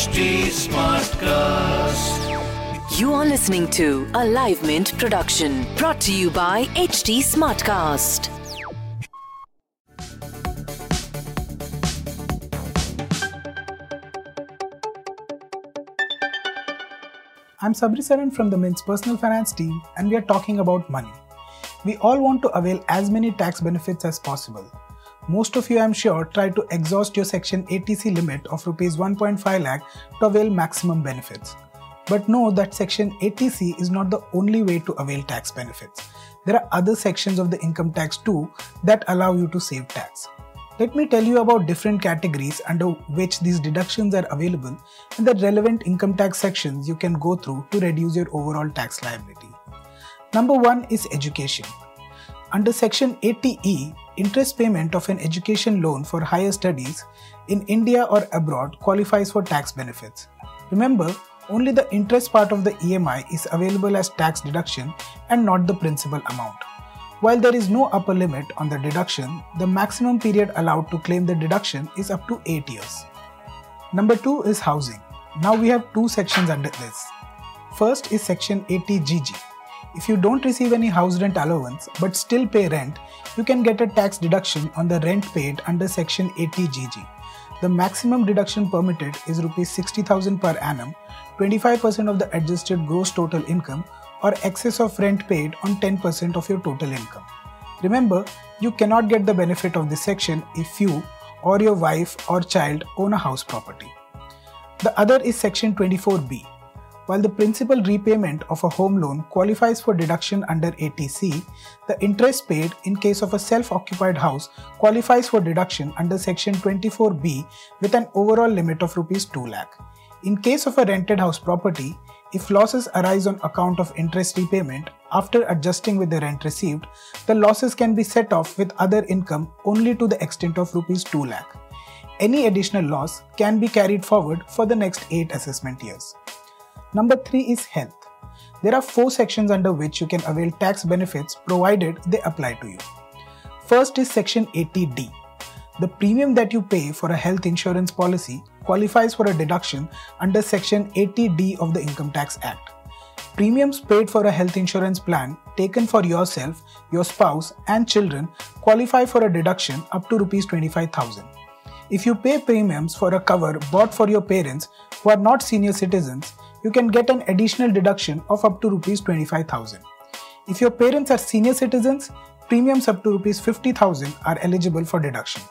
HT Smartcast. You are listening to a Live Mint production brought to you by HT Smartcast. I'm Sabri Saran from the Mint's personal finance team, and we are talking about money. We all want to avail as many tax benefits as possible. Most of you, I'm sure, try to exhaust your Section 80C limit of rupees 1.5 lakh to avail maximum benefits. But know that Section 80C is not the only way to avail tax benefits. There are other sections of the income tax too that allow you to save tax. Let me tell you about different categories under which these deductions are available and the relevant income tax sections you can go through to reduce your overall tax liability. Number 1 is education. Under Section 80E, interest payment of an education loan for higher studies in India or abroad qualifies for tax benefits. Remember, only the interest part of the EMI is available as tax deduction and not the principal amount. While there is no upper limit on the deduction, the maximum period allowed to claim the deduction is up to 8 years. Number 2 is housing. Now we have two sections under this. First is section 80GG. If you don't receive any house rent allowance but still pay rent, you can get a tax deduction on the rent paid under section 80GG. The maximum deduction permitted is rupees 60,000 per annum, 25% of the adjusted gross total income or excess of rent paid on 10% of your total income. Remember, you cannot get the benefit of this section if you or your wife or child own a house property. The other is section 24B. While the principal repayment of a home loan qualifies for deduction under 80C, the interest paid in case of a self occupied house qualifies for deduction under section 24B with an overall limit of Rs 2 lakh. In case of a rented house property, if losses arise on account of interest repayment after adjusting with the rent received, the losses can be set off with other income only to the extent of rupees 2 lakh. Any additional loss can be carried forward for the next 8 assessment years. Number 3 is health. There are 4 sections under which you can avail tax benefits provided they apply to you. First is section 80D. The premium that you pay for a health insurance policy qualifies for a deduction under Section 80D of the Income Tax Act. Premiums paid for a health insurance plan taken for yourself, your spouse, and children qualify for a deduction up to Rs 25,000. If you pay premiums for a cover bought for your parents who are not senior citizens, you can get an additional deduction of up to Rs 25,000. If your parents are senior citizens, premiums up to Rs 50,000 are eligible for deduction.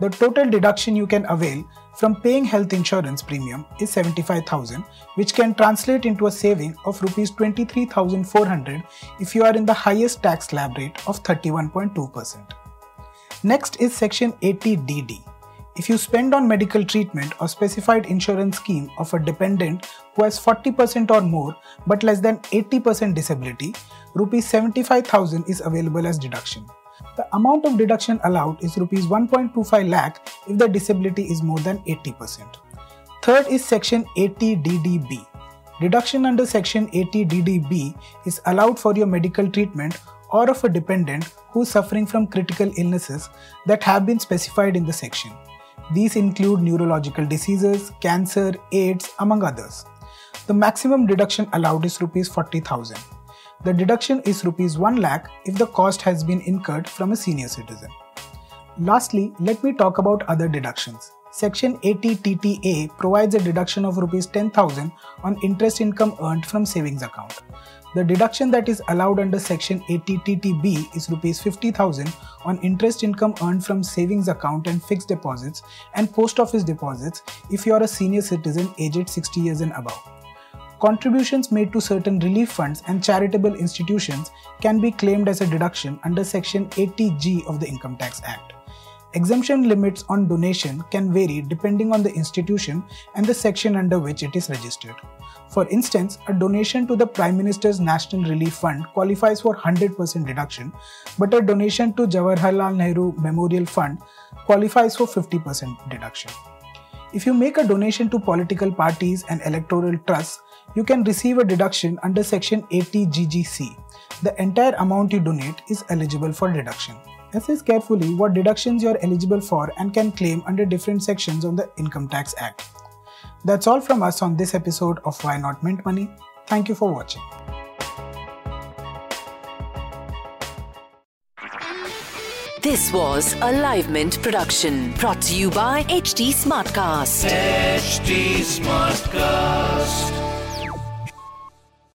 The total deduction you can avail from paying health insurance premium is 75,000 which can translate into a saving of rupees 23,400 if you are in the highest tax slab rate of 31.2%. Next is section 80DD. If you spend on medical treatment or specified insurance scheme of a dependent who has 40% or more but less than 80% disability, rupees 75,000 is available as deduction. The amount of deduction allowed is Rs 1.25 lakh if the disability is more than 80%. Third is Section 80DDB. Deduction under Section 80DDB is allowed for your medical treatment or of a dependent who is suffering from critical illnesses that have been specified in the section. These include neurological diseases, cancer, AIDS, among others. The maximum deduction allowed is Rs 40,000. The deduction is rupees 1 lakh if the cost has been incurred from a senior citizen. Lastly, let me talk about other deductions. Section 80 TTA provides a deduction of Rs 10,000 on interest income earned from savings account. The deduction that is allowed under Section 80 TTB is Rs 50,000 on interest income earned from savings account and fixed deposits and post office deposits if you are a senior citizen aged 60 years and above. Contributions made to certain relief funds and charitable institutions can be claimed as a deduction under Section 80G of the Income Tax Act. Exemption limits on donation can vary depending on the institution and the section under which it is registered. For instance, a donation to the Prime Minister's National Relief Fund qualifies for 100% deduction, but a donation to Jawaharlal Nehru Memorial Fund qualifies for 50% deduction. If you make a donation to political parties and electoral trusts, you can receive a deduction under Section 80 GGC. The entire amount you donate is eligible for deduction. Assess carefully what deductions you are eligible for and can claim under different sections of the Income Tax Act. That's all from us on this episode of Why Not Mint Money. Thank you for watching. This was a Live Mint production brought to you by HT Smartcast. HT Smartcast.